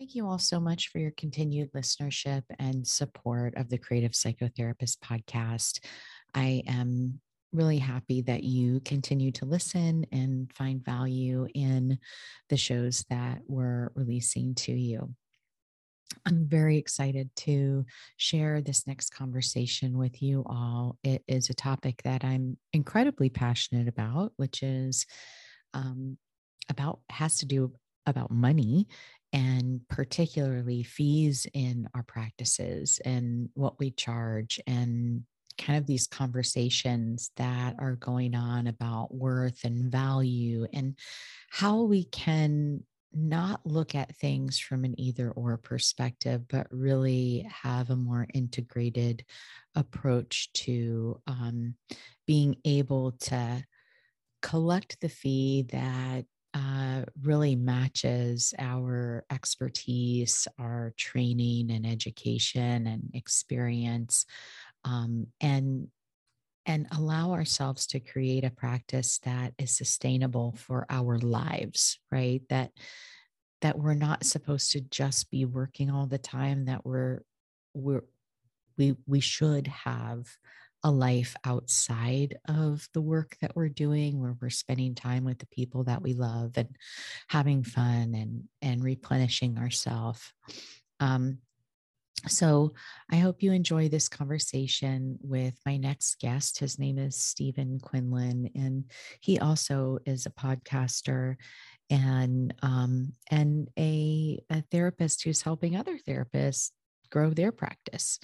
Thank you all so much for your continued listenership and support of the Creative Psychotherapist podcast. I am really happy that you continue to listen and find value in the shows that we're releasing to you. I'm very excited to share this next conversation with you all. It is a topic that I'm incredibly passionate about, which is um, about, has to do about money and particularly fees in our practices and what we charge and kind of these conversations that are going on about worth and value and how we can not look at things from an either or perspective, but really have a more integrated approach to um, being able to collect the fee that uh, really matches our expertise, our training and education and experience, um, and and allow ourselves to create a practice that is sustainable for our lives, right? That that we're not supposed to just be working all the time. That we're we're we we should have a life outside of the work that we're doing where we're spending time with the people that we love and having fun and and replenishing ourselves um, so I hope you enjoy this conversation with my next guest. His name is Stephen Quinlan, and he also is a podcaster and um, and a, a therapist who's helping other therapists grow their practice.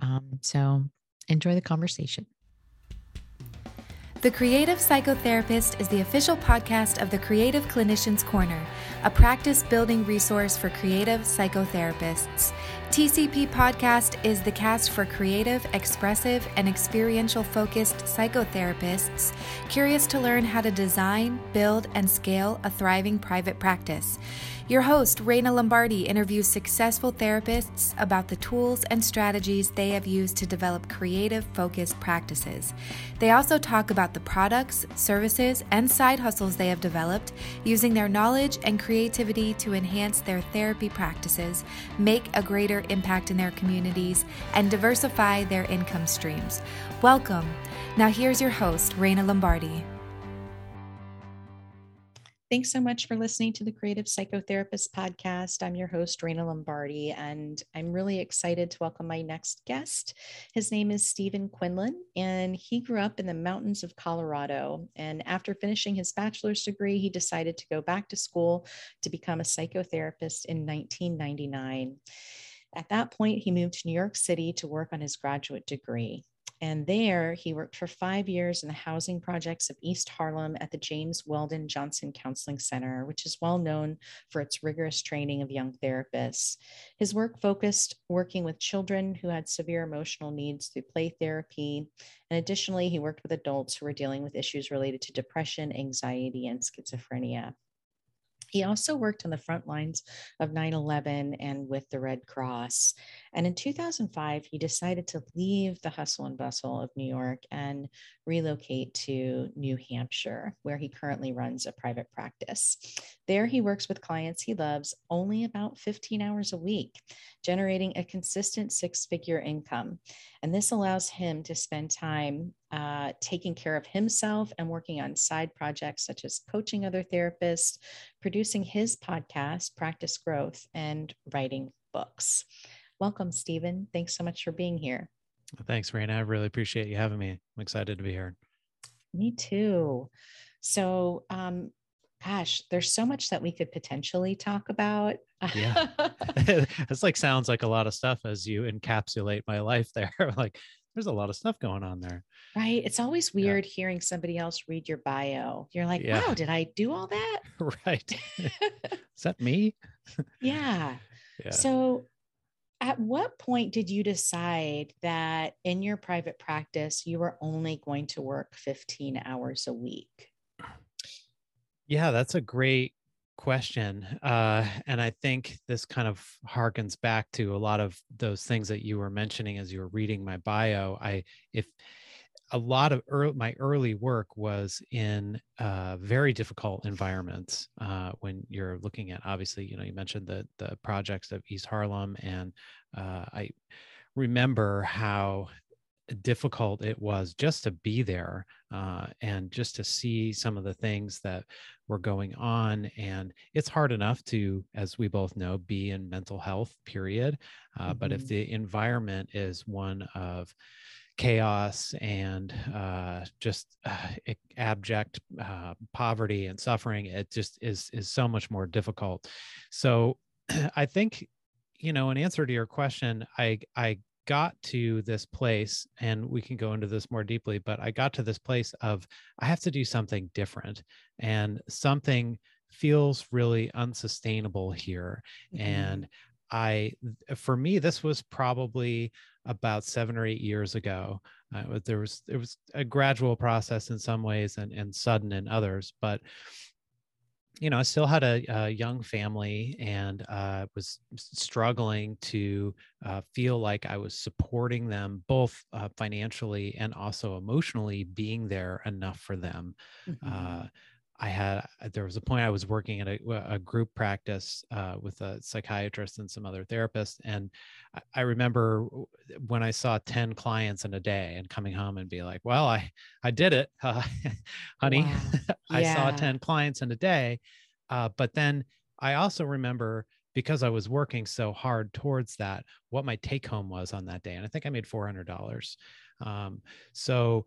Um, so Enjoy the conversation. The Creative Psychotherapist is the official podcast of the Creative Clinicians Corner, a practice building resource for creative psychotherapists. TCP Podcast is the cast for creative, expressive, and experiential focused psychotherapists curious to learn how to design, build, and scale a thriving private practice. Your host, Raina Lombardi, interviews successful therapists about the tools and strategies they have used to develop creative, focused practices. They also talk about the products, services, and side hustles they have developed using their knowledge and creativity to enhance their therapy practices, make a greater impact in their communities, and diversify their income streams. Welcome. Now, here's your host, Raina Lombardi. Thanks so much for listening to the Creative Psychotherapist podcast. I'm your host, Raina Lombardi, and I'm really excited to welcome my next guest. His name is Stephen Quinlan, and he grew up in the mountains of Colorado. And after finishing his bachelor's degree, he decided to go back to school to become a psychotherapist in 1999. At that point, he moved to New York City to work on his graduate degree. And there he worked for five years in the housing projects of East Harlem at the James Weldon Johnson Counseling Center, which is well known for its rigorous training of young therapists. His work focused working with children who had severe emotional needs through play therapy. And additionally, he worked with adults who were dealing with issues related to depression, anxiety, and schizophrenia. He also worked on the front lines of 9 11 and with the Red Cross. And in 2005, he decided to leave the hustle and bustle of New York and relocate to New Hampshire, where he currently runs a private practice. There, he works with clients he loves only about 15 hours a week, generating a consistent six figure income. And this allows him to spend time uh, taking care of himself and working on side projects such as coaching other therapists, producing his podcast, Practice Growth, and writing books. Welcome, Stephen. Thanks so much for being here. Thanks, Raina. I really appreciate you having me. I'm excited to be here. Me too. So, um, gosh, there's so much that we could potentially talk about. yeah. it's like sounds like a lot of stuff as you encapsulate my life there. like there's a lot of stuff going on there. Right. It's always weird yeah. hearing somebody else read your bio. You're like, yeah. wow, did I do all that? right. Is that me? yeah. yeah. So at what point did you decide that in your private practice you were only going to work 15 hours a week? Yeah, that's a great question. Uh, and I think this kind of harkens back to a lot of those things that you were mentioning as you were reading my bio. I, if a lot of early, my early work was in uh, very difficult environments uh, when you're looking at obviously you know you mentioned the the projects of east harlem and uh, i remember how difficult it was just to be there uh, and just to see some of the things that were going on and it's hard enough to as we both know be in mental health period uh, mm-hmm. but if mm-hmm. the environment is one of chaos and uh, just uh, abject uh, poverty and suffering it just is is so much more difficult so i think you know in answer to your question i i got to this place and we can go into this more deeply but i got to this place of i have to do something different and something feels really unsustainable here mm-hmm. and I, for me, this was probably about seven or eight years ago. Uh, there was it was a gradual process in some ways and and sudden in others, but you know, I still had a, a young family and uh, was struggling to uh, feel like I was supporting them both uh, financially and also emotionally, being there enough for them. Mm-hmm. I had uh, there was a point I was working at a, a group practice uh, with a psychiatrist and some other therapists, and I, remember when I saw ten clients in a day and coming home and be like, "Well, I I did it, uh, honey. Wow. I yeah. saw ten clients in a day." Uh, but then I also remember because I was working so hard towards that, what my take home was on that day, and I think I made four hundred dollars. Um, so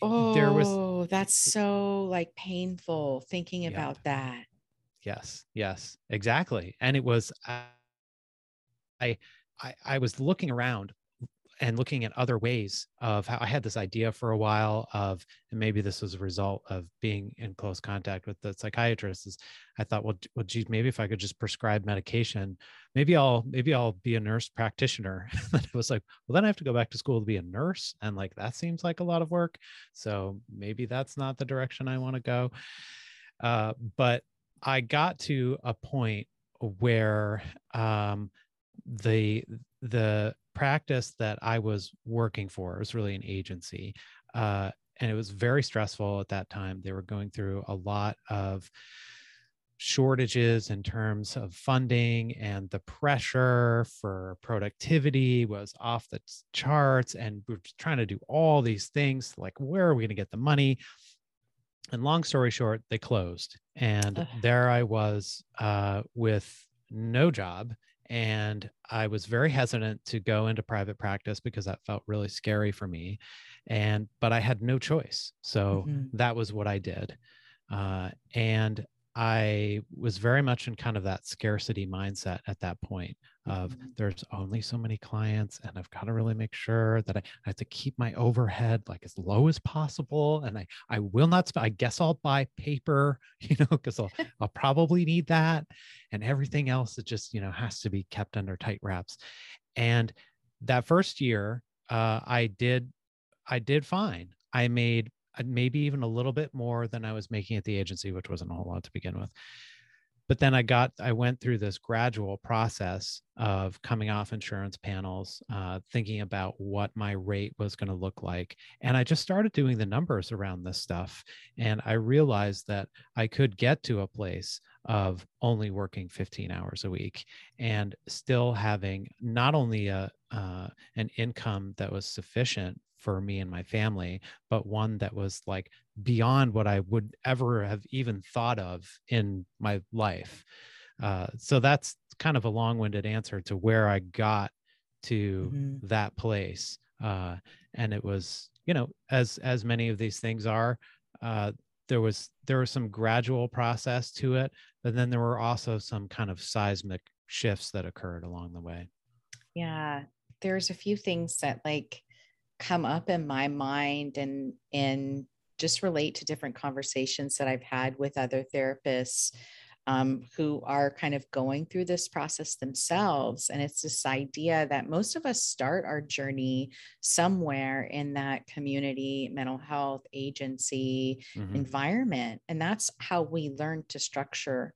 Oh, there was oh, that's so like painful thinking yeah. about that. Yes, yes, exactly. And it was I, I I was looking around and looking at other ways of how I had this idea for a while of, and maybe this was a result of being in close contact with the psychiatrist. Is I thought, well, well, geez, maybe if I could just prescribe medication, maybe I'll maybe I'll be a nurse practitioner. and I was like, well, then I have to go back to school to be a nurse, and like that seems like a lot of work. So maybe that's not the direction I want to go. Uh, but I got to a point where um, the the practice that I was working for it was really an agency. Uh, and it was very stressful at that time. They were going through a lot of shortages in terms of funding, and the pressure for productivity was off the charts. And we are trying to do all these things like, where are we going to get the money? And long story short, they closed. And there I was uh, with no job and I was very hesitant to go into private practice because that felt really scary for me. And, but I had no choice. So mm-hmm. that was what I did. Uh, and I was very much in kind of that scarcity mindset at that point of there's only so many clients and I've got to really make sure that I, I have to keep my overhead like as low as possible. And I, I will not, sp- I guess I'll buy paper, you know, cause I'll, I'll probably need that and everything else that just, you know, has to be kept under tight wraps. And that first year, uh, I did, I did fine. I made uh, maybe even a little bit more than I was making at the agency, which wasn't a whole lot to begin with. But then I got, I went through this gradual process of coming off insurance panels, uh, thinking about what my rate was going to look like. And I just started doing the numbers around this stuff. And I realized that I could get to a place of only working 15 hours a week and still having not only a, uh, an income that was sufficient for me and my family, but one that was like beyond what I would ever have even thought of in my life. Uh, so that's kind of a long-winded answer to where I got to mm-hmm. that place. Uh, and it was, you know, as as many of these things are, uh, there was there was some gradual process to it, but then there were also some kind of seismic shifts that occurred along the way. Yeah, there's a few things that like come up in my mind and and just relate to different conversations that I've had with other therapists um, who are kind of going through this process themselves. And it's this idea that most of us start our journey somewhere in that community mental health agency mm-hmm. environment. And that's how we learn to structure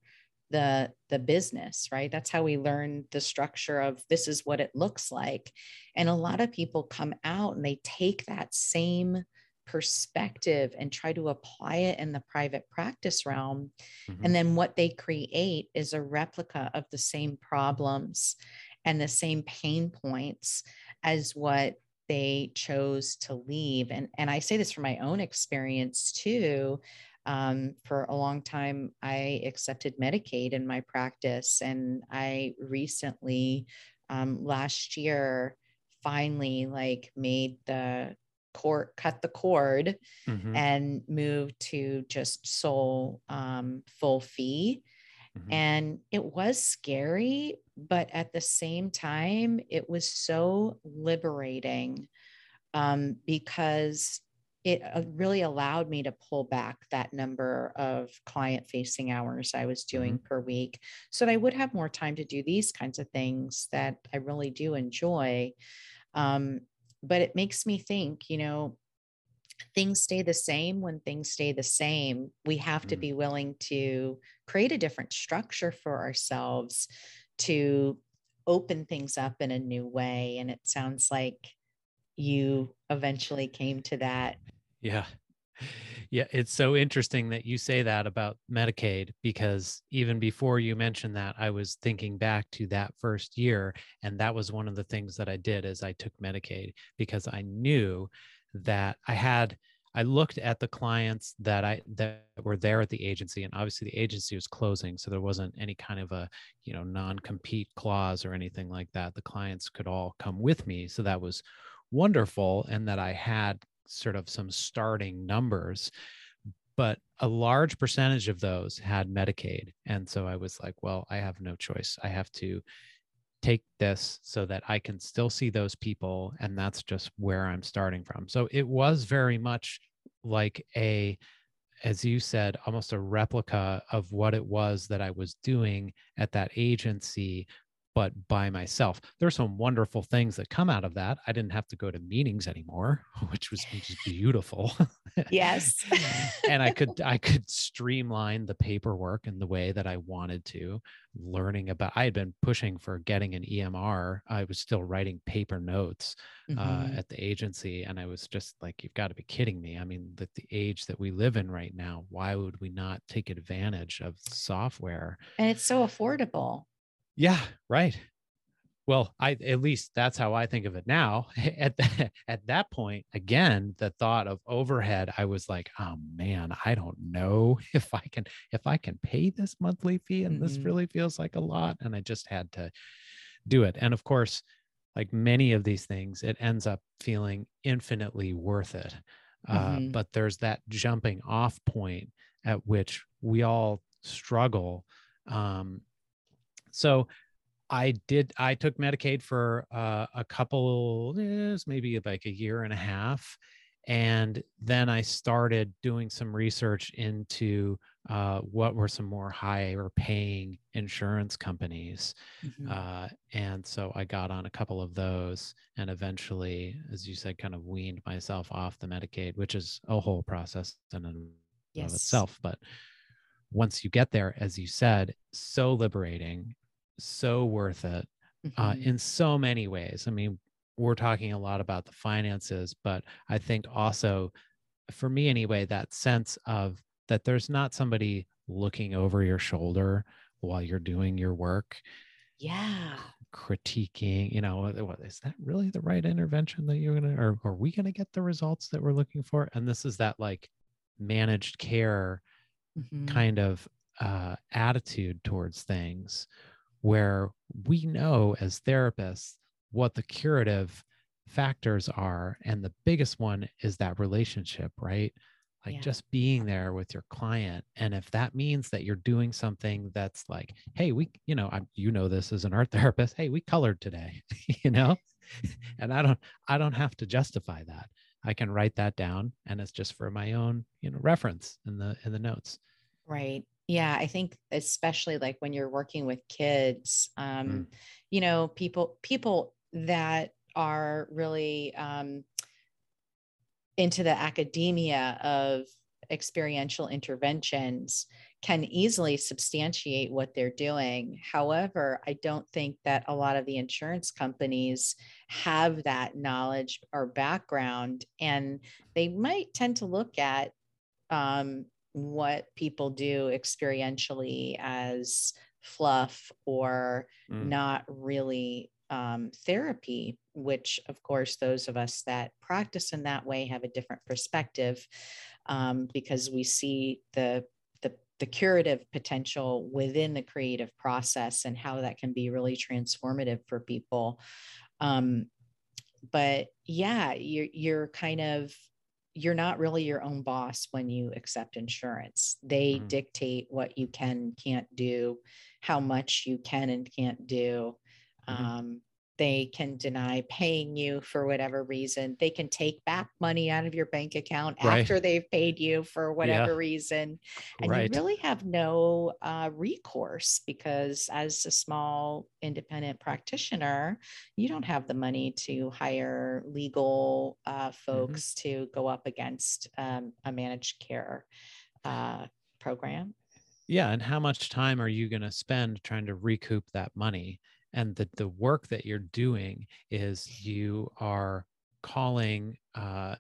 the the business right? That's how we learn the structure of this is what it looks like. And a lot of people come out and they take that same perspective and try to apply it in the private practice realm. Mm-hmm. and then what they create is a replica of the same problems and the same pain points as what they chose to leave. And and i say this from my own experience too um, for a long time i accepted medicaid in my practice and i recently um, last year finally like made the court cut the cord mm-hmm. and moved to just sole um, full fee mm-hmm. and it was scary but at the same time it was so liberating um, because it uh, really allowed me to pull back that number of client facing hours I was doing mm-hmm. per week so that I would have more time to do these kinds of things that I really do enjoy. Um, but it makes me think, you know, things stay the same when things stay the same. We have mm-hmm. to be willing to create a different structure for ourselves to open things up in a new way. And it sounds like you eventually came to that. Yeah. Yeah, it's so interesting that you say that about Medicaid because even before you mentioned that, I was thinking back to that first year, and that was one of the things that I did as I took Medicaid because I knew that I had I looked at the clients that I that were there at the agency, and obviously the agency was closing, so there wasn't any kind of a you know non-compete clause or anything like that. The clients could all come with me, so that was wonderful, and that I had sort of some starting numbers. But a large percentage of those had Medicaid, and so I was like, well, I have no choice. I have to take this so that I can still see those people. And that's just where I'm starting from. So it was very much like a, as you said, almost a replica of what it was that I was doing at that agency but by myself. There's some wonderful things that come out of that. I didn't have to go to meetings anymore, which was just beautiful. Yes. and I could I could streamline the paperwork in the way that I wanted to, learning about I had been pushing for getting an EMR. I was still writing paper notes uh, mm-hmm. uh, at the agency and I was just like you've got to be kidding me. I mean, that the age that we live in right now, why would we not take advantage of software? And it's so affordable. Yeah, right. Well, I at least that's how I think of it now. At the, at that point, again, the thought of overhead, I was like, oh man, I don't know if I can if I can pay this monthly fee, and mm-hmm. this really feels like a lot, and I just had to do it. And of course, like many of these things, it ends up feeling infinitely worth it. Uh, mm-hmm. but there's that jumping off point at which we all struggle um, so I did, I took Medicaid for uh, a couple, eh, maybe like a year and a half. And then I started doing some research into uh, what were some more higher paying insurance companies. Mm-hmm. Uh, and so I got on a couple of those and eventually, as you said, kind of weaned myself off the Medicaid, which is a whole process in and yes. of itself. But once you get there, as you said, so liberating so worth it uh, mm-hmm. in so many ways. I mean, we're talking a lot about the finances, but I think also, for me anyway, that sense of that there's not somebody looking over your shoulder while you're doing your work. Yeah. Critiquing, you know, what is that really the right intervention that you're gonna, or are we gonna get the results that we're looking for? And this is that like managed care mm-hmm. kind of uh, attitude towards things where we know as therapists what the curative factors are. And the biggest one is that relationship, right? Like yeah. just being there with your client. And if that means that you're doing something that's like, hey, we, you know, I'm, you know, this as an art therapist, hey, we colored today, you know, and I don't, I don't have to justify that. I can write that down and it's just for my own, you know, reference in the, in the notes. Right. Yeah, I think especially like when you're working with kids, um, mm. you know, people people that are really um, into the academia of experiential interventions can easily substantiate what they're doing. However, I don't think that a lot of the insurance companies have that knowledge or background, and they might tend to look at um, what people do experientially as fluff or mm. not really um, therapy, which, of course, those of us that practice in that way have a different perspective um, because we see the, the the curative potential within the creative process and how that can be really transformative for people. Um, but yeah, you're you're kind of you're not really your own boss when you accept insurance. They mm-hmm. dictate what you can can't do, how much you can and can't do. Mm-hmm. Um, they can deny paying you for whatever reason. They can take back money out of your bank account right. after they've paid you for whatever yeah. reason. And right. you really have no uh, recourse because, as a small independent practitioner, you don't have the money to hire legal uh, mm-hmm. folks mm-hmm. to go up against um, a managed care uh, program. Yeah. And how much time are you going to spend trying to recoup that money? And the, the work that you're doing is you are calling uh,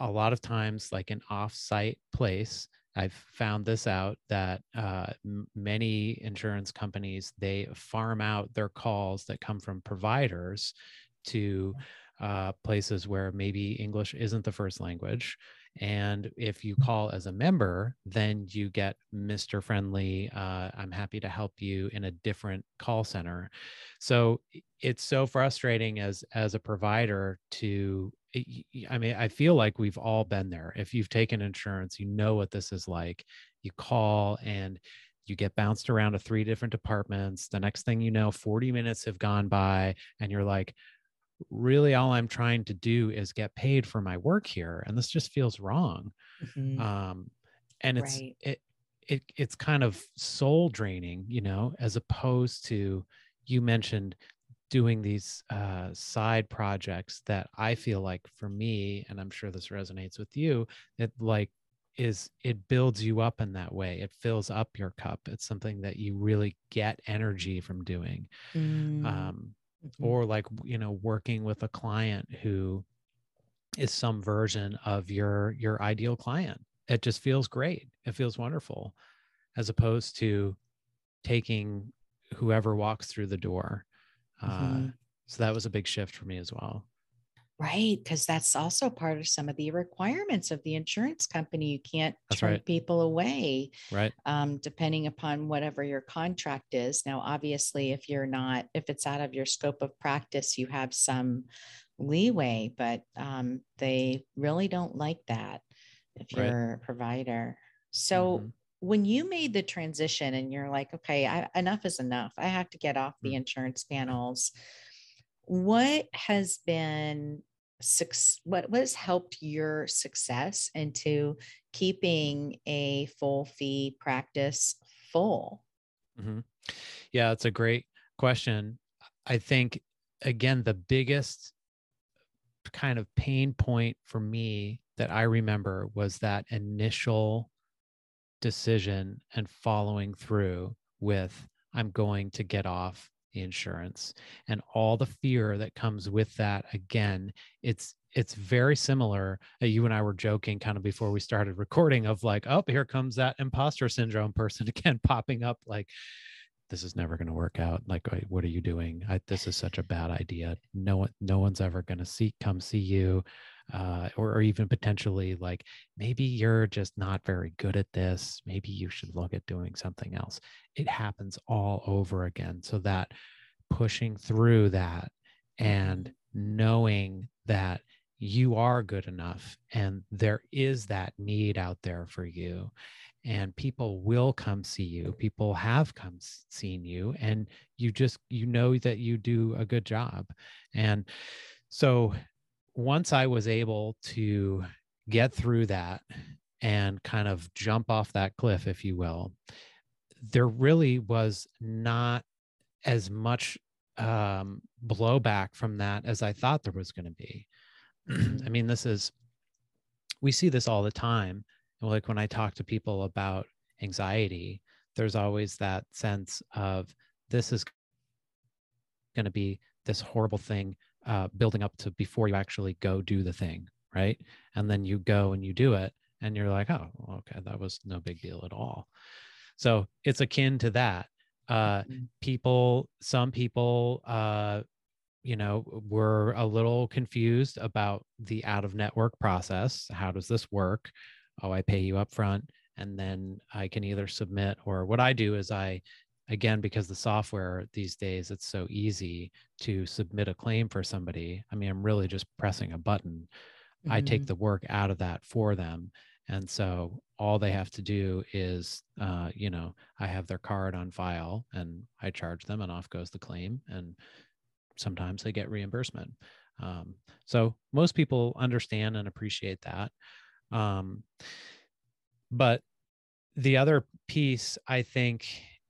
a lot of times like an off-site place. I've found this out that uh, many insurance companies they farm out their calls that come from providers to uh, places where maybe english isn't the first language and if you call as a member, then you get Mr. Friendly. Uh, I'm happy to help you in a different call center. So it's so frustrating as as a provider to. I mean, I feel like we've all been there. If you've taken insurance, you know what this is like. You call and you get bounced around to three different departments. The next thing you know, 40 minutes have gone by, and you're like, really all i'm trying to do is get paid for my work here and this just feels wrong mm-hmm. um and it's right. it it it's kind of soul draining you know as opposed to you mentioned doing these uh, side projects that i feel like for me and i'm sure this resonates with you it like is it builds you up in that way it fills up your cup it's something that you really get energy from doing mm. um, mm-hmm. or like you know working with a client who is some version of your your ideal client it just feels great it feels wonderful as opposed to taking whoever walks through the door uh, mm-hmm. uh, so that was a big shift for me as well Right. Because that's also part of some of the requirements of the insurance company. You can't that's turn right. people away. Right. Um, depending upon whatever your contract is. Now, obviously, if you're not, if it's out of your scope of practice, you have some leeway, but um, they really don't like that if you're right. a provider. So, mm-hmm. when you made the transition and you're like, okay, I, enough is enough, I have to get off the mm-hmm. insurance panels what has been what what has helped your success into keeping a full fee practice full mm-hmm. yeah it's a great question i think again the biggest kind of pain point for me that i remember was that initial decision and following through with i'm going to get off the insurance and all the fear that comes with that again it's it's very similar uh, you and i were joking kind of before we started recording of like oh here comes that imposter syndrome person again popping up like this is never going to work out. Like what are you doing? I, this is such a bad idea. No one no one's ever going to see come see you uh, or, or even potentially like maybe you're just not very good at this. Maybe you should look at doing something else. It happens all over again. So that pushing through that and mm-hmm. knowing that you are good enough and there is that need out there for you and people will come see you people have come seen you and you just you know that you do a good job. And so once I was able to get through that and kind of jump off that cliff, if you will, there really was not as much um, blowback from that as I thought there was going to be. I mean, this is, we see this all the time. Like when I talk to people about anxiety, there's always that sense of this is going to be this horrible thing uh, building up to before you actually go do the thing, right? And then you go and you do it, and you're like, oh, okay, that was no big deal at all. So it's akin to that. Uh, mm-hmm. People, some people, uh, you know, were a little confused about the out of network process. How does this work? Oh, I pay you up front and then I can either submit or what I do is I again because the software these days it's so easy to submit a claim for somebody. I mean, I'm really just pressing a button. Mm-hmm. I take mm-hmm. the work out of that for them. And so all they have to do is, uh, you know, I have their card on file and I charge them and off goes the claim. And sometimes they get reimbursement. Um, so most people understand and appreciate that. Um, but the other piece, I think,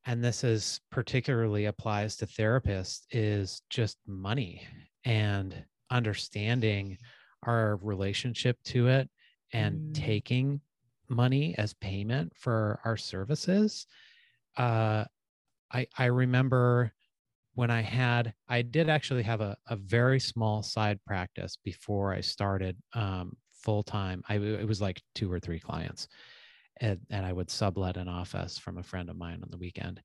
and this is particularly applies to therapists, is just money and understanding our relationship to it and mm. taking money as payment for our services. Uh, I I remember when I had I did actually have a, a very small side practice before I started um, full time. I it was like two or three clients, and, and I would sublet an office from a friend of mine on the weekend.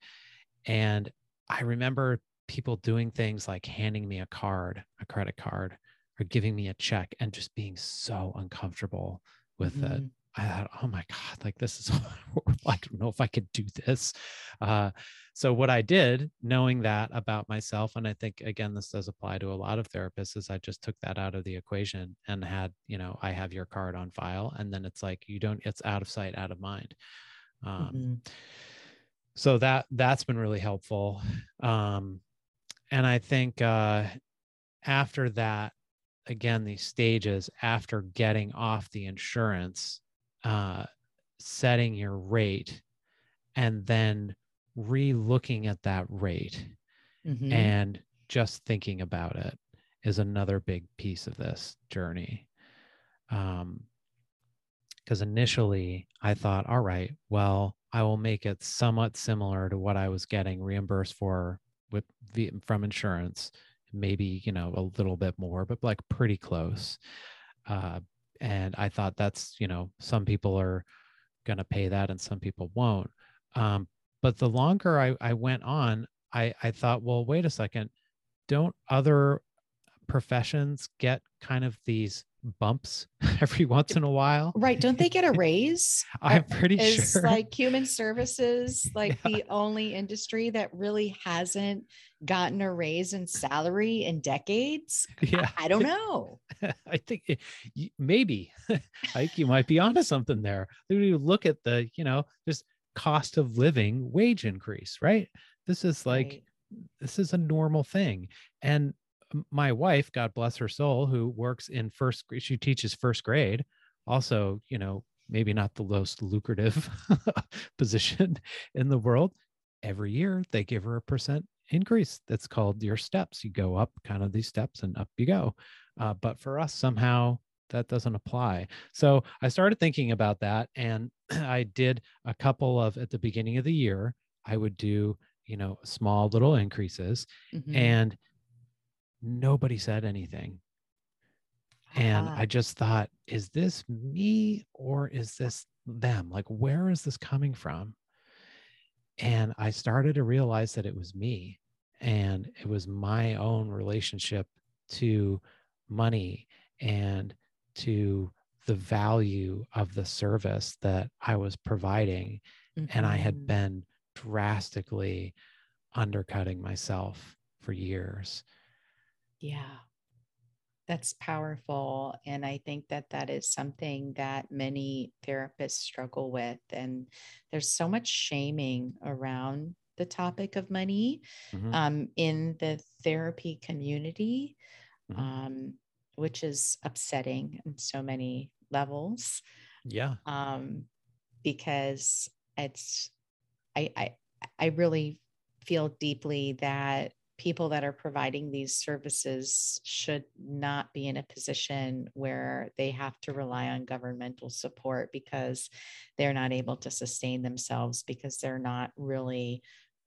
And I remember people doing things like handing me a card, a credit card, or giving me a check and just being so uncomfortable with mm-hmm. it. I thought, oh my God, like this is, I don't know if I could do this. Uh, so, what I did, knowing that about myself, and I think again, this does apply to a lot of therapists, is I just took that out of the equation and had, you know, I have your card on file. And then it's like, you don't, it's out of sight, out of mind. Um, mm-hmm. So, that, that's been really helpful. Um, and I think uh, after that, again, these stages after getting off the insurance, uh, setting your rate and then re-looking at that rate mm-hmm. and just thinking about it is another big piece of this journey um because initially i thought all right well i will make it somewhat similar to what i was getting reimbursed for with from insurance maybe you know a little bit more but like pretty close uh and i thought that's you know some people are going to pay that and some people won't. Um, but the longer I, I went on I, I thought well wait a second don't other professions get kind of these bumps every once in a while right don't they get a raise i'm pretty is sure like human services like yeah. the only industry that really hasn't gotten a raise in salary in decades yeah i, I don't know i think it, maybe i think you might be onto something there you look at the you know just cost of living wage increase, right? This is like, right. this is a normal thing. And my wife, God bless her soul, who works in first, she teaches first grade, also, you know, maybe not the most lucrative position in the world. Every year they give her a percent increase. That's called your steps. You go up kind of these steps and up you go. Uh, but for us, somehow that doesn't apply. So I started thinking about that and I did a couple of at the beginning of the year, I would do, you know, small little increases mm-hmm. and nobody said anything. And. I just thought, is this me or is this them? Like, where is this coming from? And I started to realize that it was me and it was my own relationship to money and to the value of the service that I was providing. Mm-hmm. And I had mm-hmm. been drastically undercutting myself for years. Yeah. That's powerful. And I think that that is something that many therapists struggle with. And there's so much shaming around the topic of money mm-hmm. um, in the therapy community. Mm-hmm. Um, which is upsetting in so many levels. Yeah. Um, because it's, I, I, I really feel deeply that people that are providing these services should not be in a position where they have to rely on governmental support because they're not able to sustain themselves because they're not really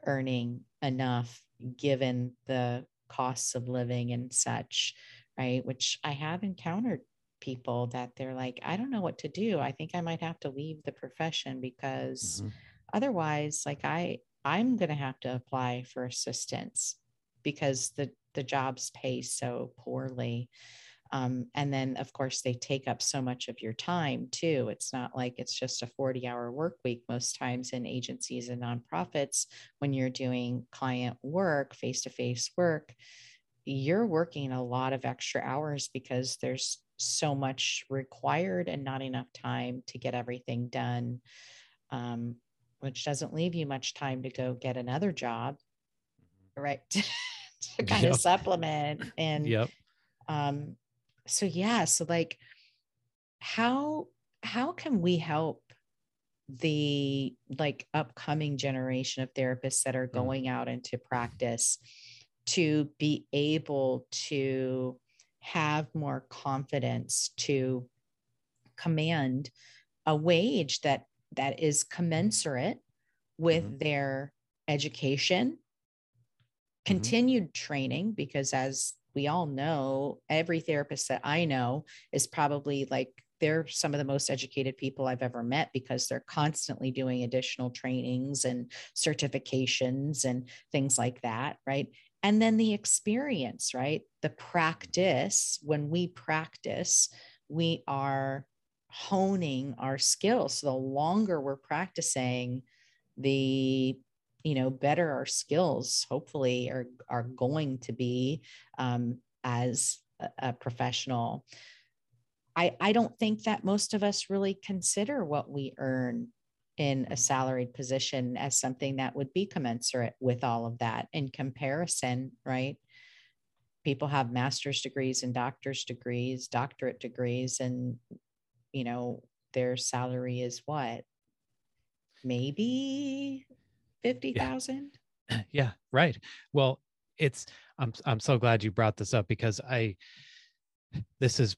earning enough given the costs of living and such, right? Which I have encountered people that they're like, I don't know what to do. I think I might have to leave the profession because mm-hmm. otherwise, like I, I'm going to have to apply for assistance because the the jobs pay so poorly. Um, and then of course they take up so much of your time too. It's not like it's just a 40 hour work week most times in agencies and nonprofits. When you're doing client work face to face work you're working a lot of extra hours because there's so much required and not enough time to get everything done um, which doesn't leave you much time to go get another job right to kind yep. of supplement and yep um so yeah so like how how can we help the like upcoming generation of therapists that are mm. going out into practice to be able to have more confidence to command a wage that that is commensurate with mm-hmm. their education. Continued mm-hmm. training because as we all know every therapist that i know is probably like they're some of the most educated people i've ever met because they're constantly doing additional trainings and certifications and things like that right? And then the experience right? The practice when we practice we are honing our skills. So the longer we're practicing the you know better our skills hopefully are are going to be um, as a, a professional. I i don't think that most of us really consider what we earn in a salaried position as something that would be commensurate with all of that in comparison right? People have master's degrees and doctor's degrees doctorate degrees and you know their salary is what? Maybe 50,000? Yeah. yeah, right. Well, it's I'm I'm so glad you brought this up because I this is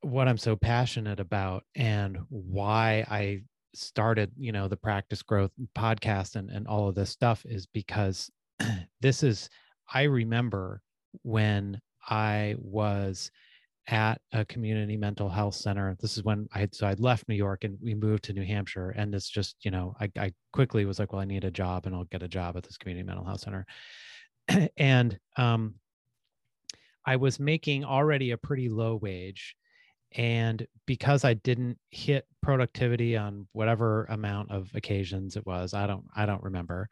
what I'm so passionate about and why I started, you know, the practice growth podcast and and all of this stuff is because this is I remember when I was at a community mental health center. This is when I had, so I'd left New York and we moved to New Hampshire. And it's just, you know, I, I quickly was like, well, I need a job and I'll get a job at this community mental health center. and um, I was making already a pretty low wage. And because I didn't hit productivity on whatever amount of occasions it was, I don't, I don't remember.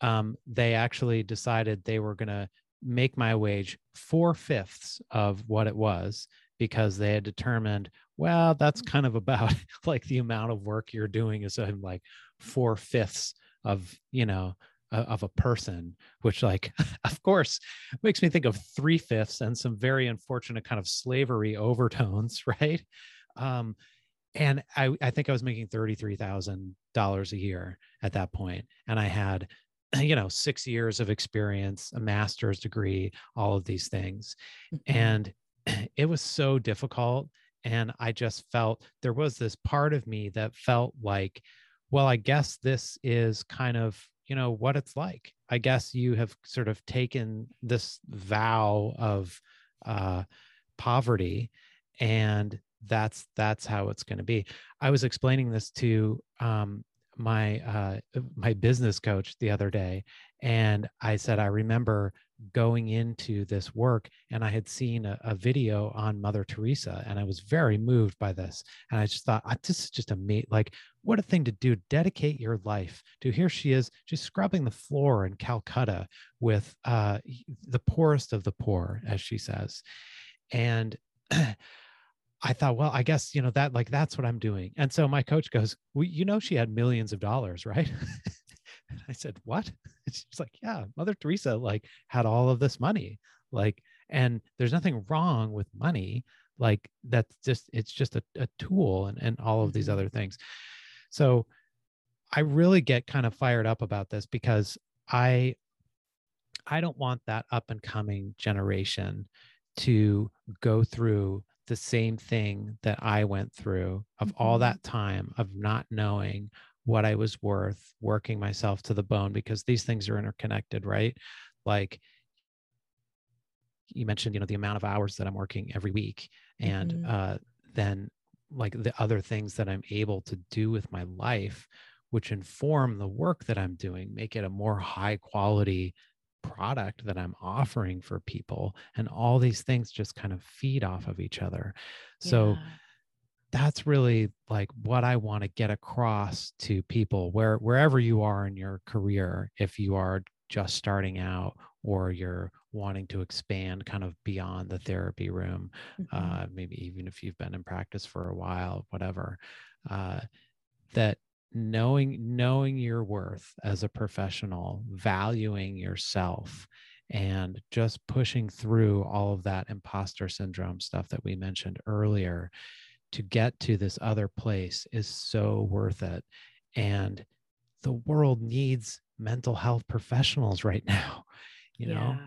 Um, they actually decided they were going to make my wage four fifths of what it was because they had determined, well, that's kind of about like the amount of work you're doing is like four fifths of, you know, of a person, which like, of course, makes me think of three fifths and some very unfortunate kind of slavery overtones, right? Um, and I, I think I was making $33,000 a year at that point, And I had you know six years of experience a master's degree all of these things mm-hmm. and it was so difficult and i just felt there was this part of me that felt like well i guess this is kind of you know what it's like i guess you have sort of taken this vow of uh, poverty and that's that's how it's going to be i was explaining this to um, my uh, my business coach the other day, and I said I remember going into this work and I had seen a, a, video on Mother Teresa and I was very moved by this. And I just thought, this is just a mate, like what a thing to do. Dedicate your life to here she is just scrubbing the floor in Calcutta with uh, the poorest of the poor, as she says. And I thought, well, I guess, you know, that like that's what I'm doing. And so my coach goes, well, you know, she had millions of dollars, right? I said, what? she's like, yeah, Mother Teresa like had all of this money. Like, and there's nothing wrong with money. Like that's just, it's just a, a tool and, and all of these mm-hmm. other things. So I really get kind of fired up about this because I I don't want that up and coming generation to go through the same thing that I went through of mm-hmm. all that time of not knowing what I was worth, working myself to the bone because these things are interconnected, right? Like you mentioned, you know, the amount of hours that I'm working every week and mm-hmm. uh, then like the other things that I'm able to do with my life, which inform the work that I'm doing, make it a more high quality product that I'm offering for people. And all these things just kind of feed off of each other. So yeah. that's really like what I want to get across to people where wherever you are in your career, if you are just starting out or you're wanting to expand kind of beyond the therapy room, mm-hmm. uh, maybe even if you've been in practice for a while, whatever, uh, that knowing knowing your worth as a professional valuing yourself and just pushing through all of that imposter syndrome stuff that we mentioned earlier to get to this other place is so worth it and the world needs mental health professionals right now you yeah. know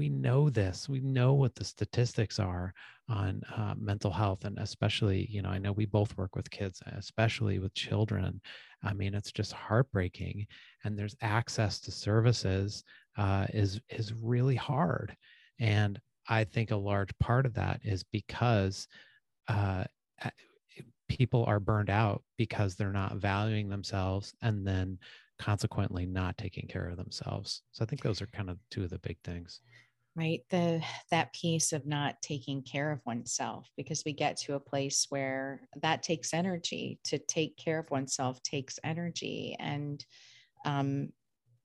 we know this we know what the statistics are on uh, mental health and especially you know i know we both work with kids especially with children. I mean it's just heartbreaking and there's access to services uh, is is really hard. And i think a large part of that is because uh, people are burned out because they're not valuing themselves and then consequently not taking care of themselves. So i think those are kind of two of the big things right? The that piece of not taking care of oneself because we get to a place where that takes energy. To take care of oneself takes energy and um,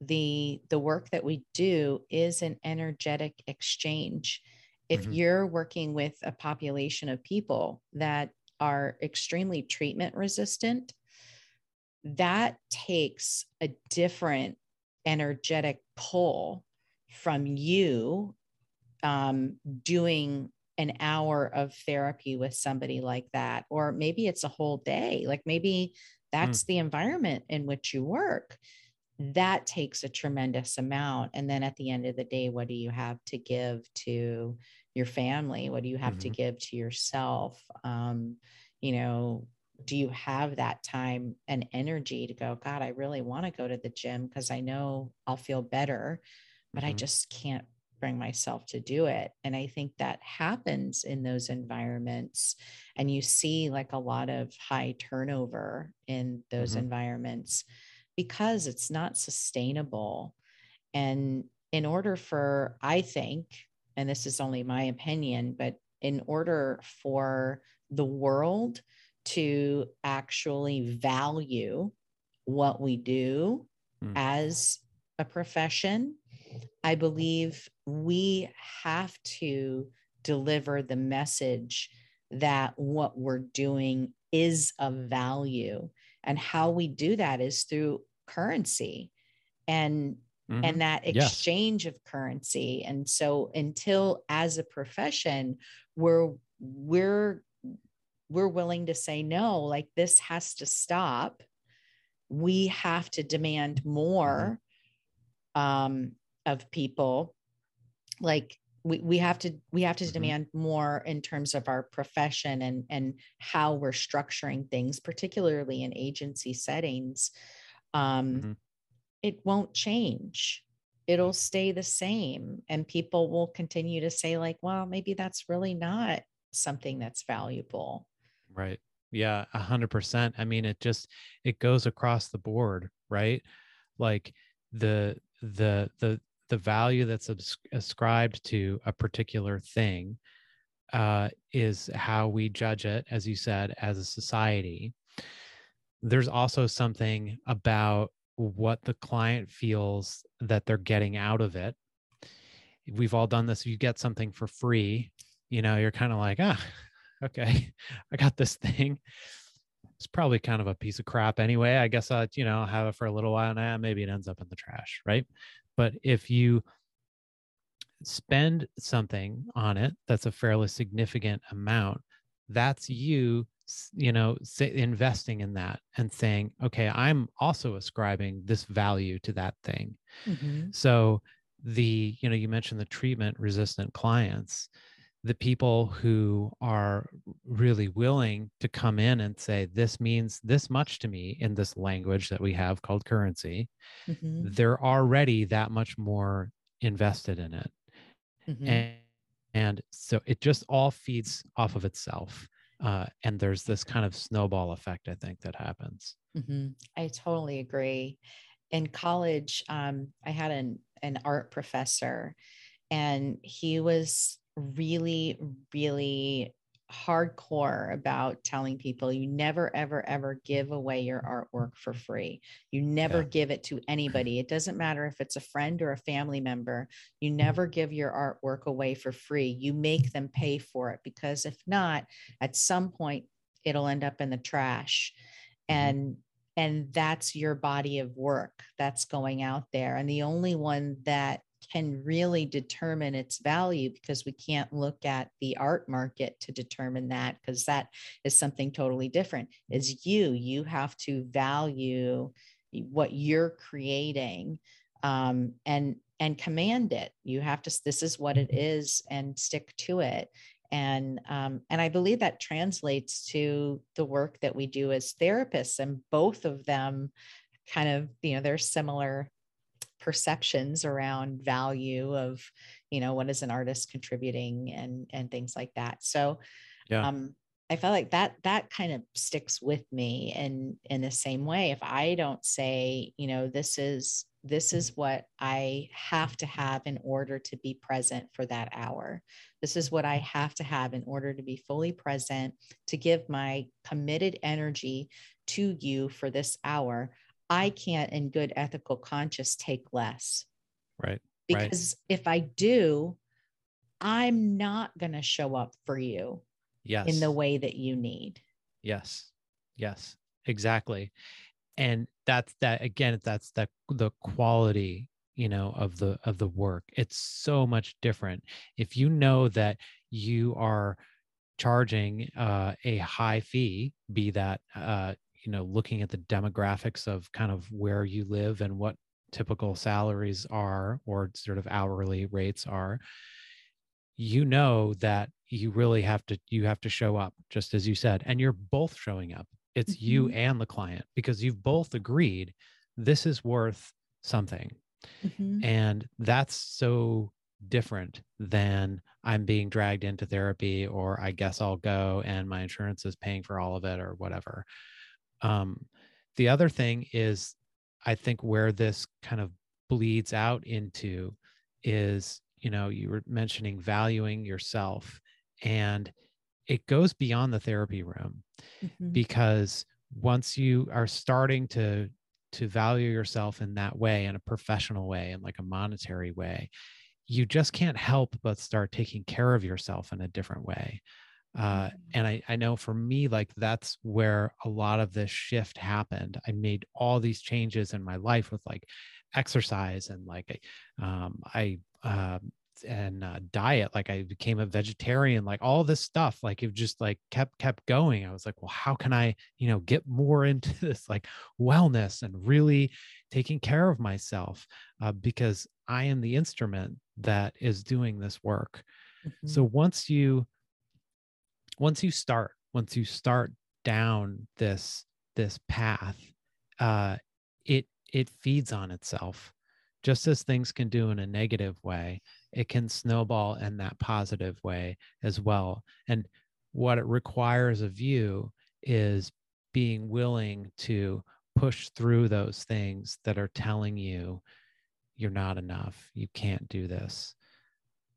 the the work that we do is an energetic exchange. If mm-hmm. you're working with a population of people that are extremely treatment resistant that takes a different energetic pull from you um, doing an hour of therapy with somebody like that or maybe it's a whole day. Like maybe that's mm. the environment in which you work. That takes a tremendous amount. And then at the end of the day what do you have to give to your family? What do you have mm-hmm. to give to yourself? Um, you know do you have that time and energy to go god i really want to go to the gym because i know i'll feel better but mm-hmm. I just can't bring myself to do it. And I think that happens in those environments. And you see like a lot of high turnover in those mm-hmm. environments because it's not sustainable. And in order for, I think, and this is only my opinion, but in order for the world to actually value what we do mm. as a profession I believe we have to deliver the message that what we're doing is of value. And how we do that is through currency and mm-hmm. and that exchange yes. of currency. And so until as a profession, we're we're we're willing to say no, like this has to stop. We have to demand more mm-hmm. um, of people like we, we have to we have to mm-hmm. demand more in terms of our profession and and how we're structuring things particularly in agency settings um mm-hmm. it won't change. It'll stay the same and people will continue to say like well maybe that's really not something that's valuable. Right. Yeah a hundred percent. I mean it just it goes across the board right? Like the the the the value that's ascribed to a particular thing uh, is how we judge it, as you said, as a society. There's also something about what the client feels that they're getting out of it. We've all done this. You get something for free, you know, you're kind of like, ah, okay, I got this thing. It's probably kind of a piece of crap anyway. I guess I, you know, have it for a little while now. Maybe it ends up in the trash, right? But if you spend something on it that's a fairly significant amount, that's you you know say, investing in that and saying okay i'm also ascribing this value to that thing mm-hmm. so the you know you mentioned the treatment resistant clients the people who are really willing to come in and say this means this much to me in this language that we have called currency mm-hmm. they're already that much more invested in it mm-hmm. and, and so it just all feeds off of itself uh, and there's this kind of snowball effect i think that happens mm-hmm. i totally agree in college um, i had an, an art professor and he was really, really hardcore about telling people you never, ever, ever give away your artwork for free. You never yeah. give it to anybody. It doesn't matter if it's a friend or a family member. You never give your artwork away for free. You make them pay for it because if not, at some point, it'll end up in the trash. Mm-hmm. And and that's your body of work that's going out there and the only one that can really determine its value because we can't look at the art market to determine that because that is something totally different. Is you. You have to value what you're creating um, and and command it. You have to this is what it is and stick to it. And um, and i believe that translates to the work that we do as therapists and both of them kind of you know they're similar perceptions around value of you know what is an artist contributing and and things like that. So yeah. um i felt like that that kind of sticks with me and in the same way. If i don't say you know this is this is what i have to have in order to be present for that hour. This is what i have to have in order to be fully present to give my committed energy to you for this hour I can't, in good ethical conscience, take less. Right. Because right. if I do, I'm not going to show up for you yes. in the way that you need. Yes. Yes. Exactly. And that's that again, that's that the quality, you know, of the of the work. It's so much different. If you know that you are charging uh, a high fee, be that uh, you know looking at the demographics of kind of where you live and what typical salaries are or sort of hourly rates are you know that you really have to you have to show up just as you said and you're both showing up it's mm-hmm. you and the client because you've both agreed this is worth something mm-hmm. and that's so different than i'm being dragged into therapy or i guess i'll go and my insurance is paying for all of it or whatever um, the other thing is, I think where this kind of bleeds out into is, you know, you were mentioning valuing yourself, and it goes beyond the therapy room mm-hmm. because once you are starting to to value yourself in that way in a professional way and like a monetary way you just can't help but start taking care of yourself in a different way uh, and I, I know for me like that's where a lot of this shift happened. I made all these changes in my life with like exercise and like um, i uh, and uh, diet like i became a vegetarian like all this stuff like it just like kept kept going. I was like well how can i you know get more into this like wellness and really taking care of myself? Uh, because i am the instrument that is doing this work. Mm-hmm. so once you once you start once you start down this this path uh it it feeds on itself. Just as things can do in a negative way it can snowball in that positive way as well. And what it requires of you is being willing to push through those things that are telling you you're not enough. You can't do this.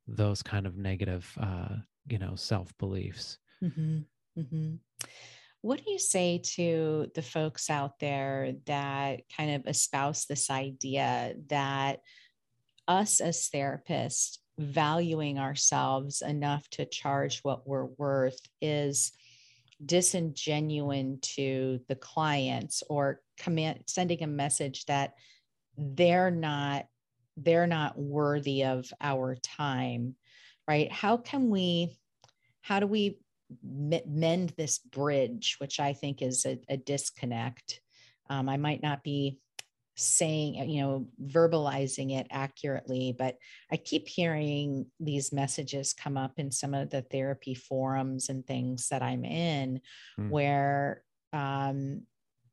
Those kind of negative uh, you know self beliefs Mm-hmm. Mm-hmm. What do you say to the folks out there that kind of espouse this idea that us as therapists valuing ourselves enough to charge what we're worth is disingenuine to the clients or command sending a message that they're not they're not worthy of our time right how can we how do we mend this bridge, which I think is a, a disconnect. Um, I might not be saying, you know, verbalizing it accurately. But I keep hearing these messages come up in some of the therapy forums and things that I'm in mm. where um,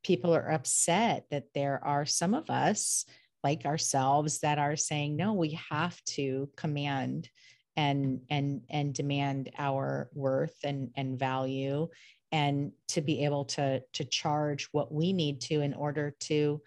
people are upset that there are some of us like ourselves that are saying, no, we have to command and and and demand our worth and and value and to be able to to charge what we need to in order to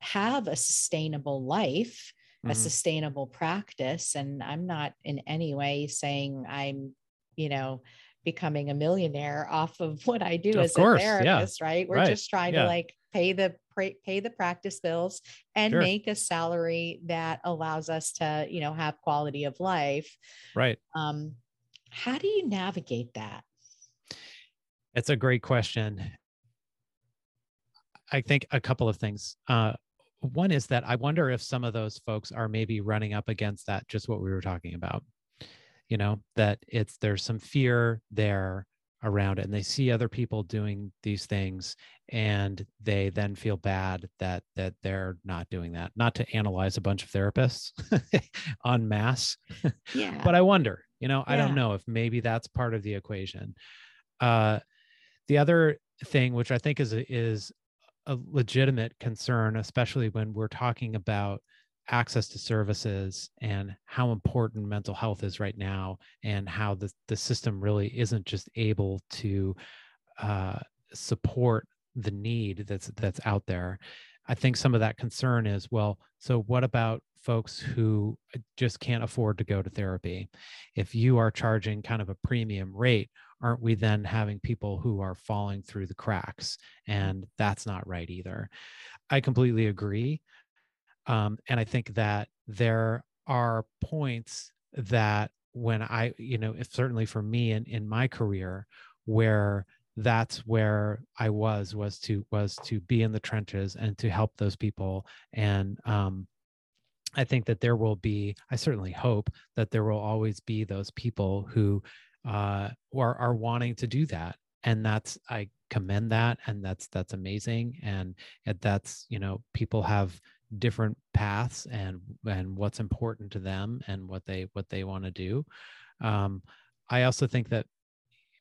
have a sustainable life mm-hmm. a sustainable practice and i'm not in any way saying i'm you know becoming a millionaire off of what i do of as course, a therapist yeah. right we're right. just trying yeah. to like pay the pay the practice bills and sure. make a salary that allows us to you know have quality of life. Right. Um how do you navigate that? It's a great question. I think a couple of things. Uh one is that I wonder if some of those folks are maybe running up against that, just what we were talking about. You know, that it's there's some fear there around it and they see other people doing these things and they then feel bad that that they're not doing that not to analyze a bunch of therapists on mass yeah but i wonder you know yeah. i don't know if maybe that's part of the equation uh the other thing which i think is is a legitimate concern, especially when we're talking about access to services and how important mental health is right now and how the, the system really isn't just able to uh, support the need that's that's out there i think some of that concern is well so what about folks who just can't afford to go to therapy if you are charging kind of a premium rate aren't we then having people who are falling through the cracks? And that's not right either. I completely agree. Um, and I think that there are points that when I, you know, if certainly for me in, in my career, where that's where I was was to was to be in the trenches and to help those people. And um, I think that there will be I certainly hope that there will always be those people who uh, are are wanting to do that, and that's I commend that, and that's that's amazing, and that's you know people have different paths and and what's important to them and what they what they want to do. Um, I also think that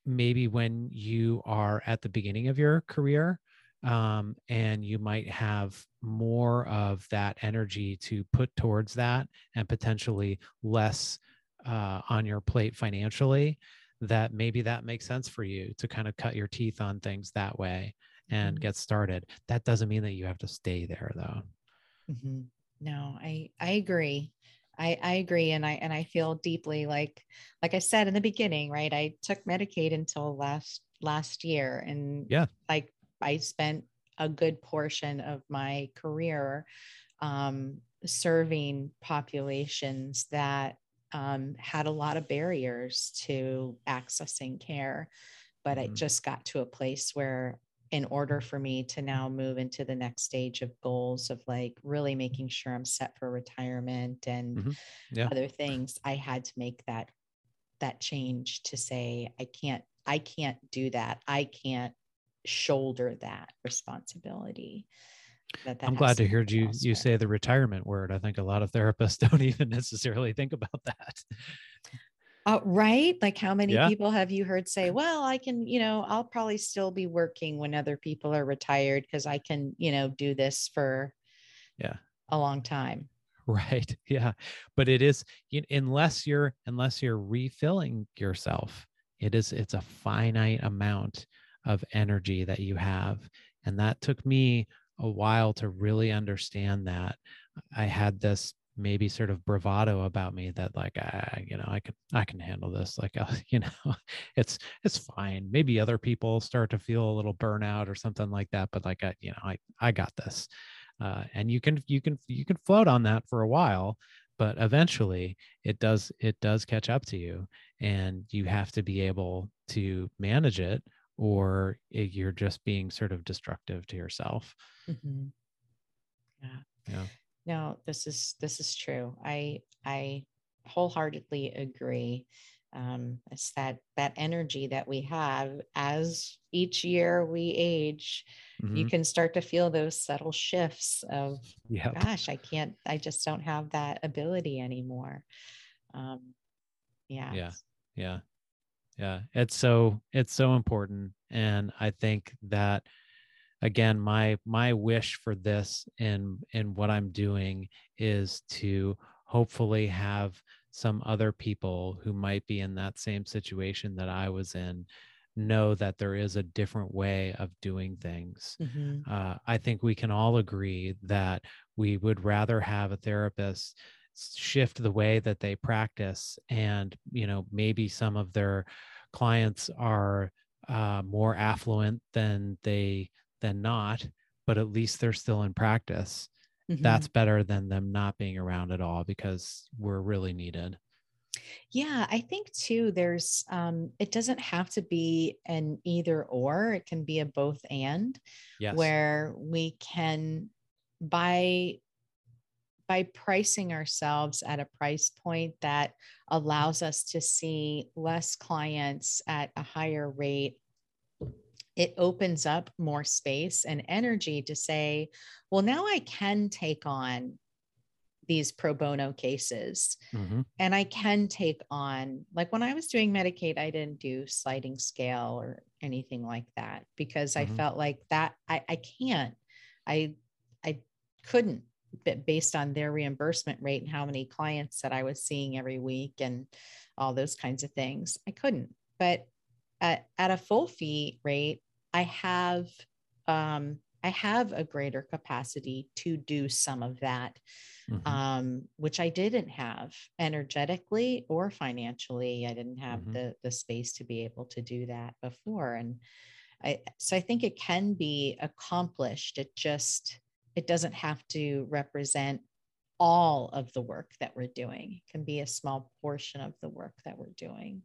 maybe when you are at the beginning of your career um, and you might have more of that energy to put towards that and potentially less uh, on your plate financially, that maybe that makes sense for you to kind of cut your teeth on things that way and mm-hmm. get started. That doesn't mean that you have to stay there though. Mm-hmm. No, I I agree. I, I agree and I and I feel deeply like like I said in the beginning, right? I took Medicaid until last last year and yeah, like I spent a good portion of my career um, serving populations that um, had a lot of barriers to accessing care. But mm-hmm. it just got to a place where, in order for me to now move into the next stage of goals of like really making sure I'm set for retirement and mm-hmm. yeah. other things, I had to make that that change to say I can't I can't do that. I can't shoulder that responsibility. That, that I'm glad to hear you you say the retirement word. I think a lot of therapists don't even necessarily think about that. Uh, right? Like how many yeah. people have you heard say, well, I can, you know, I'll probably still be working when other people are retired because I can, you know, do this for yeah, a long time. Right. Yeah. But it is unless you're unless you're refilling yourself, it is it's a finite amount of energy that you have. And that took me a while to really understand that. I had this maybe sort of bravado about me that like I, you know I can I can handle this like uh, you know it's it's fine. Maybe other people start to feel a little burnout or something like that but like I you know I I got this. Uh, and you can you can you can float on that for a while but eventually it does it does catch up to you and you have to be able to manage it or you're just being sort of destructive to yourself. Mm-hmm. yeah. Yeah no this is this is true. I i wholeheartedly agree. Um, it's that that energy that we have as each year we age mm-hmm. you can start to feel those subtle shifts of yeah gosh i can't i just don't have that ability anymore. Um, yeah. Yeah. Yeah. Yeah. It's so it's so important. And i think that again my my wish for this in in what i'm doing is to hopefully have some other people who might be in that same situation that I was in know that there is a different way of doing things. Mm-hmm. Uh, I think we can all agree that we would rather have a therapist shift the way that they practice and you know maybe some of their clients are uh, more affluent than they than not but at least they're still in practice mm-hmm. that's better than them not being around at all because we're really needed. Yeah, I think too, there's, um, it doesn't have to be an either or, it can be a both and, yes. where we can, by by pricing ourselves at a price point that allows us to see less clients at a higher rate it opens up more space and energy to say, well, now I can take on these pro bono cases mm-hmm. and I can take on, like when I was doing Medicaid, I didn't do sliding scale or anything like that because mm-hmm. I felt like that I, I can't, I, I couldn't but based on their reimbursement rate and how many clients that I was seeing every week and all those kinds of things. I couldn't. But at, at a full fee rate, I have um, I have a greater capacity to do some of that, mm-hmm. um, which I didn't have energetically or financially. I didn't have mm-hmm. the the space to be able to do that before, and I so I think it can be accomplished. It just it doesn't have to represent all of the work that we're doing. It can be a small portion of the work that we're doing.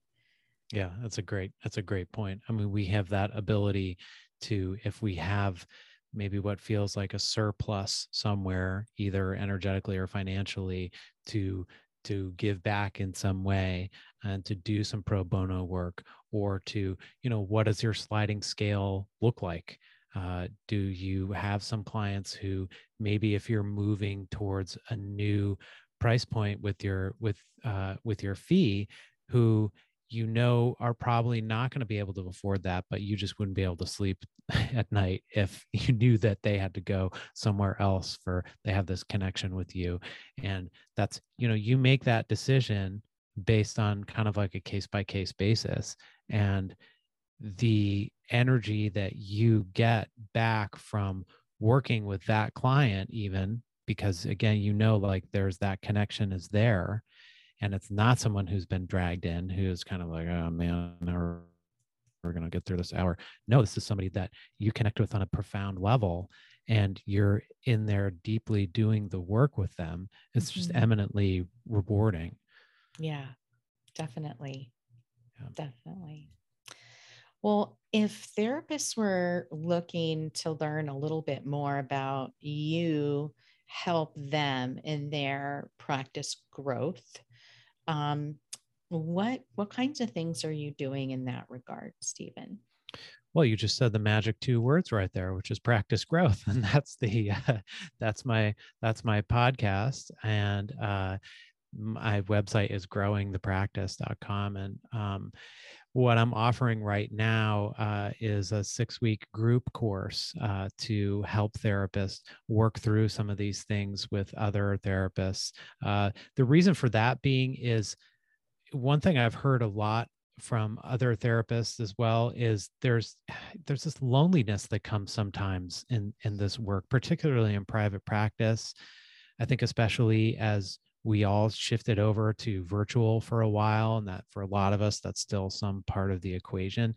Yeah, that's a great that's a great point. I mean, we have that ability to if we have maybe what feels like a surplus somewhere either energetically or financially to to give back in some way and to do some pro bono work or to you know what does your sliding scale look like uh, do you have some clients who maybe if you're moving towards a new price point with your with uh, with your fee who you know are probably not going to be able to afford that but you just wouldn't be able to sleep at night if you knew that they had to go somewhere else for they have this connection with you. And that's you know you make that decision based on kind of like a case by case basis and the energy that you get back from working with that client even because again you know like there's that connection is there and it's not someone who's been dragged in who's kind of like oh man we're, we're going to get through this hour. No this is somebody that you connect with on a profound level and you're in there deeply doing the work with them. It's just mm-hmm. eminently rewarding. Yeah definitely. Yeah. definitely. Well if therapists were looking to learn a little bit more about you help them in their practice growth um, what what kinds of things are you doing in that regard, Stephen? Well, you just said the magic two words right there, which is practice growth, and that's the uh, that's my that's my podcast, and uh, my website is growingthepractice.com, and um, what I'm offering right now uh, is a six week group course uh, to help therapists work through some of these things with other therapists. Uh, the reason for that being is one thing I've heard a lot from other therapists as well is there's there's this loneliness that comes sometimes in in this work particularly in private practice i think especially as we all shifted over to virtual for a while and that for a lot of us that's still some part of the equation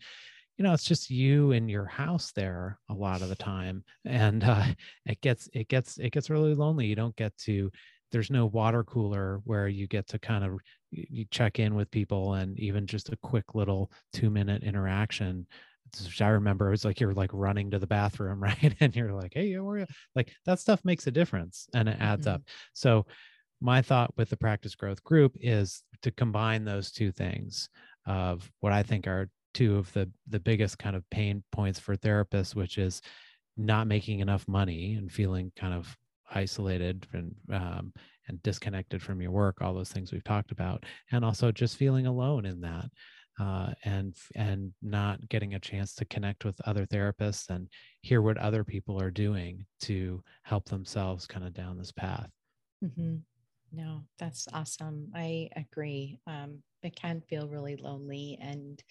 you know it's just you in your house there a lot of the time and uh, it gets it gets it gets really lonely you don't get to there's no water cooler where you get to kind of you check in with people and even just a quick little two minute interaction which I remember it's like you're like running to the bathroom, right? And you're like, hey, how are you? Like that stuff makes a difference and it adds mm-hmm. up. So my thought with the practice growth group is to combine those two things of what I think are two of the the biggest kind of pain points for therapists, which is not making enough money and feeling kind of isolated and um, and disconnected from your work, all those things we've talked about, and also just feeling alone in that. Uh, and and not getting a chance to connect with other therapists and hear what other people are doing to help themselves kind of down this path. Mm-hmm. No, that's awesome. I agree. Um, it can feel really lonely, and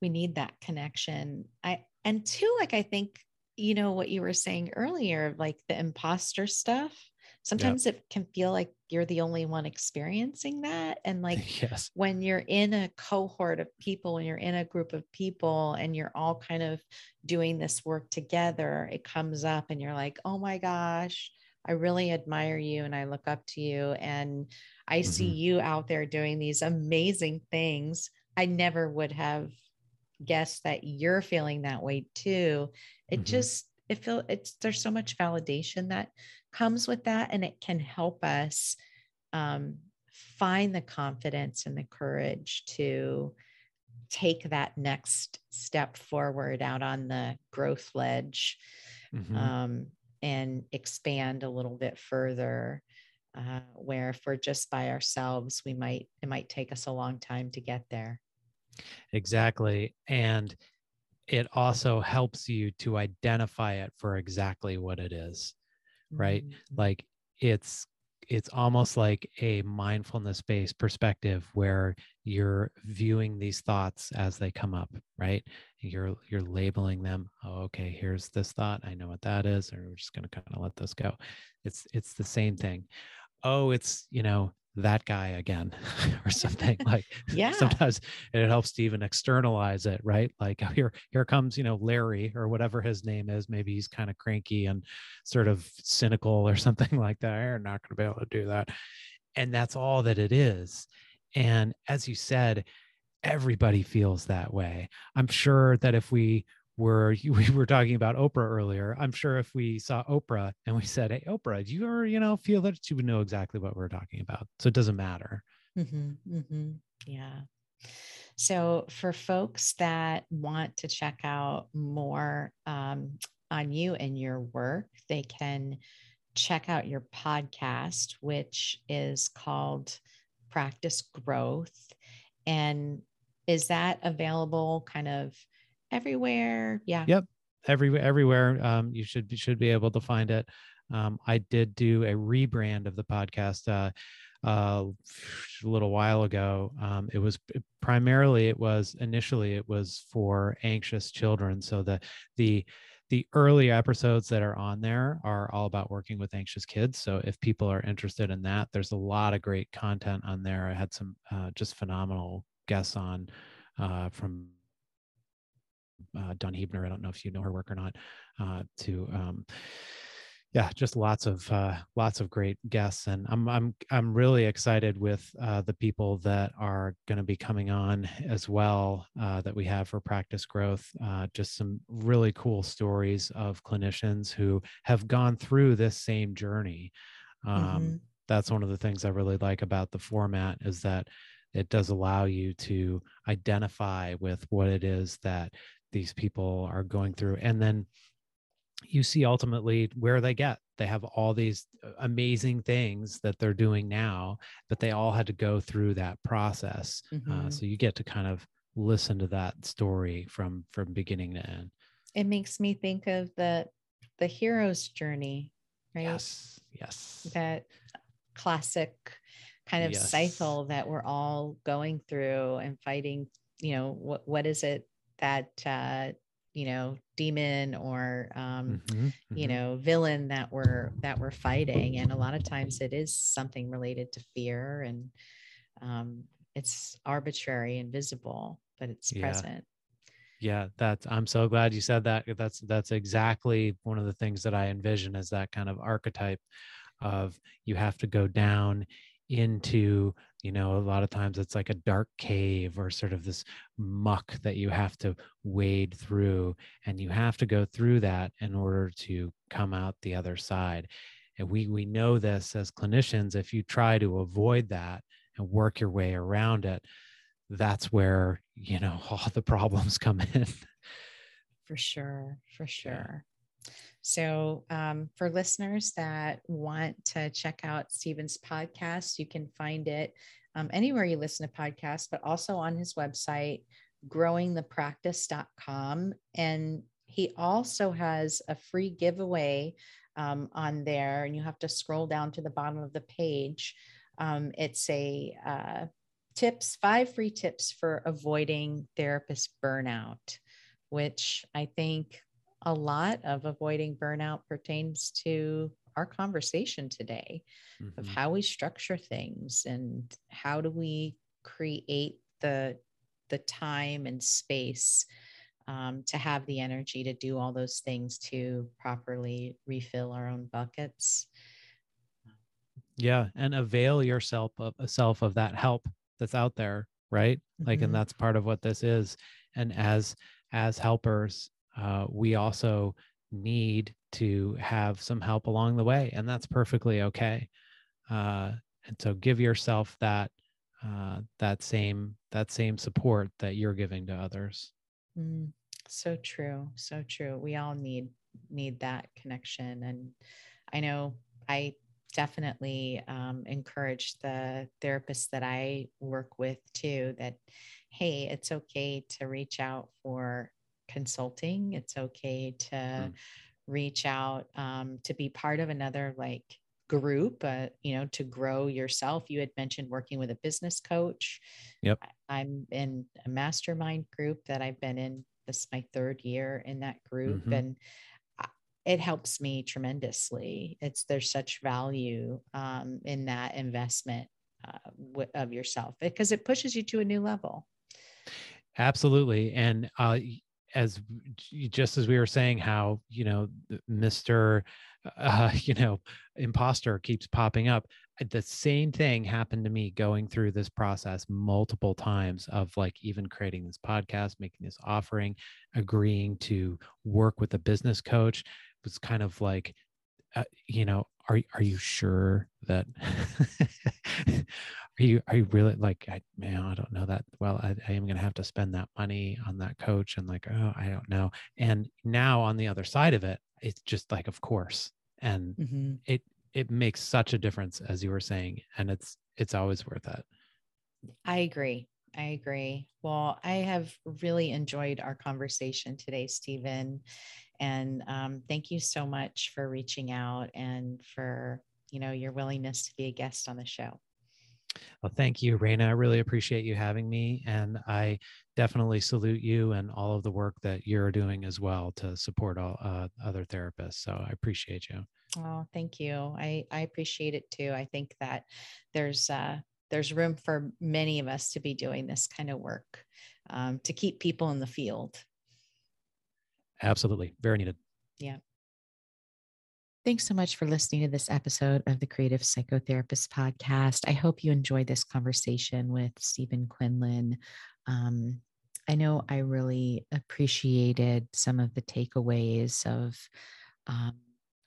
we need that connection. I and two, like I think you know what you were saying earlier, like the imposter stuff. Sometimes yep. it can feel like you're the only one experiencing that. And like yes. when you're in a cohort of people, when you're in a group of people and you're all kind of doing this work together, it comes up and you're like, oh my gosh, I really admire you and I look up to you. And I mm-hmm. see you out there doing these amazing things. I never would have guessed that you're feeling that way too. It mm-hmm. just, it feel it's there's so much validation that comes with that and it can help us um, find the confidence and the courage to take that next step forward out on the growth ledge mm-hmm. um, and expand a little bit further uh, where if we're just by ourselves we might it might take us a long time to get there exactly and it also helps you to identify it for exactly what it is right mm-hmm. like it's it's almost like a mindfulness based perspective where you're viewing these thoughts as they come up right? You're you're labeling them oh, okay here's this thought. I know what that is and we're just going to kind of let this go. It's it's the same thing. Oh it's you know that guy again or something like yeah. sometimes it helps to even externalize it right? Like oh, here here comes you know larry or whatever his name is. Maybe he's kind of cranky and sort of cynical or something like that. You're not going to be able to do that. And that's all that it is. And as you said everybody feels that way. I'm sure that if we were we were talking about Oprah earlier. I'm sure if we saw Oprah and we said, "Hey, Oprah, do you ever, you know, feel that she would know exactly what we're talking about?" So it doesn't matter. Mm-hmm, mm-hmm. Yeah. So for folks that want to check out more um, on you and your work, they can check out your podcast, which is called Practice Growth. And is that available kind of everywhere. Yeah. Yep. Everywhere, everywhere. Um, you should should be able to find it. Um, I did do a rebrand of the podcast uh, uh, a little while ago. Um, it was primarily it was initially it was for anxious children. So the the the early episodes that are on there are all about working with anxious kids. So if people are interested in that, there's a lot of great content on there. I had some uh, just phenomenal guests on uh, from uh, Dawn Huebner. I don't know if you know her work or not. Uh, to um, yeah, just lots of uh, lots of great guests, and I'm I'm I'm really excited with uh, the people that are going to be coming on as well uh, that we have for practice growth. Uh, just some really cool stories of clinicians who have gone through this same journey. Um, mm-hmm. That's one of the things I really like about the format is that it does allow you to identify with what it is that these people are going through. And then you see ultimately where they get. They have all these uh, amazing things that they're doing now but they all had to go through that process. Uh, mm-hmm. uh, so you get to kind of listen to that story from from beginning to end. It makes me think of the the hero's journey right? Yes yes. That classic kind of yes. cycle that we're all going through and fighting you know what what is it that uh, you know demon or um, mm-hmm, mm-hmm. you know villain that we're that we're fighting and a lot of times it is something related to fear and um, it's arbitrary and visible but it's yeah. present yeah that's i'm so glad you said that that's that's exactly one of the things that i envision as that kind of archetype of you have to go down into you know a lot of times it's like a dark cave or sort of this muck that you have to wade through and you have to go through that in order to come out the other side and we we know this as clinicians if you try to avoid that and work your way around it that's where you know all the problems come in. For sure for sure so um, for listeners that want to check out Stephen's podcast you can find it um, anywhere you listen to podcasts but also on his website growingthepractice.com and he also has a free giveaway um, on there and you have to scroll down to the bottom of the page. Um, it's a uh, tips, five free tips for avoiding therapist burnout, which I think a lot of avoiding burnout pertains to our conversation today mm-hmm. of how we structure things and how do we create the the time and space um, to have the energy to do all those things to properly refill our own buckets yeah and avail yourself of self of that help that's out there right like mm-hmm. and that's part of what this is and as as helpers uh, we also need to have some help along the way and that's perfectly okay. Uh, and so give yourself that uh, that same that same support that you're giving to others. Mm, so true so true. We all need need that connection and i know i definitely um, encourage the therapists that I work with too that, hey, it's okay to reach out for consulting. It's okay to mm. reach out um, to be part of another like group, uh, you know, to grow yourself. You had mentioned working with a business coach. Yep. I'm in a mastermind group that I've been in. This is my third year in that group. Mm-hmm. And it helps me tremendously. It's there's such value um, in that investment uh, w- of yourself because it pushes you to a new level. Absolutely, and uh, as just as we were saying, how you know Mister, uh, you know, imposter keeps popping up. The same thing happened to me going through this process multiple times of like even creating this podcast, making this offering, agreeing to work with a business coach It was kind of like, uh, you know, are are you sure that are you are you really like I man I don't know that well I, I am gonna have to spend that money on that coach and like oh I don't know and now on the other side of it it's just like of course and mm-hmm. it it makes such a difference as you were saying and it's it's always worth it. I agree. I agree. Well, I have really enjoyed our conversation today, Stephen. And um, thank you so much for reaching out and for you know your willingness to be a guest on the show. Well, thank you, Raina. I really appreciate you having me. And I definitely salute you and all of the work that you're doing as well to support all uh, other therapists. So I appreciate you. Oh, thank you. I, I appreciate it too. I think that there's uh, there's room for many of us to be doing this kind of work um, to keep people in the field. Absolutely. Very needed. Yeah. Thanks so much for listening to this episode of the Creative Psychotherapist Podcast. I hope you enjoyed this conversation with Stephen Quinlan. Um, I know I really appreciated some of the takeaways of, um,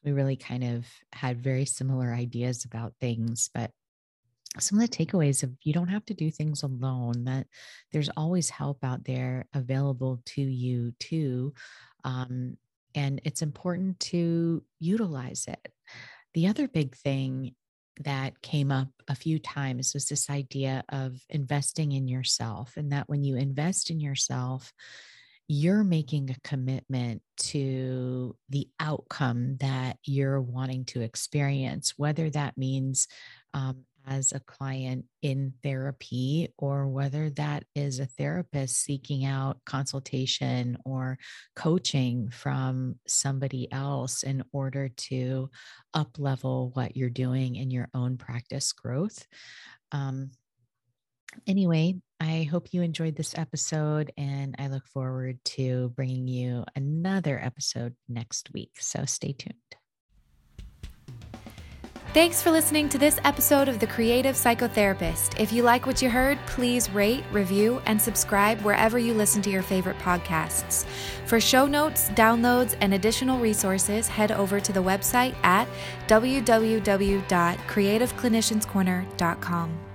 we really kind of had very similar ideas about things, but some of the takeaways of you don't have to do things alone that there's always help out there available to you too um, and it's important to utilize it. The other big thing that came up a few times was this idea of investing in yourself and that when you invest in yourself you're making a commitment to the outcome that you're wanting to experience, whether that means um, as a client in therapy or whether that is a therapist seeking out consultation or coaching from somebody else in order to up level what you're doing in your own practice growth. Um, anyway i hope you enjoyed this episode and i look forward to bringing you another episode next week. So stay tuned Thanks for listening to this episode of The Creative Psychotherapist. If you like what you heard, please rate, review, and subscribe wherever you listen to your favorite podcasts. For show notes, downloads, and additional resources, head over to the website at www.creativeclinicianscorner.com.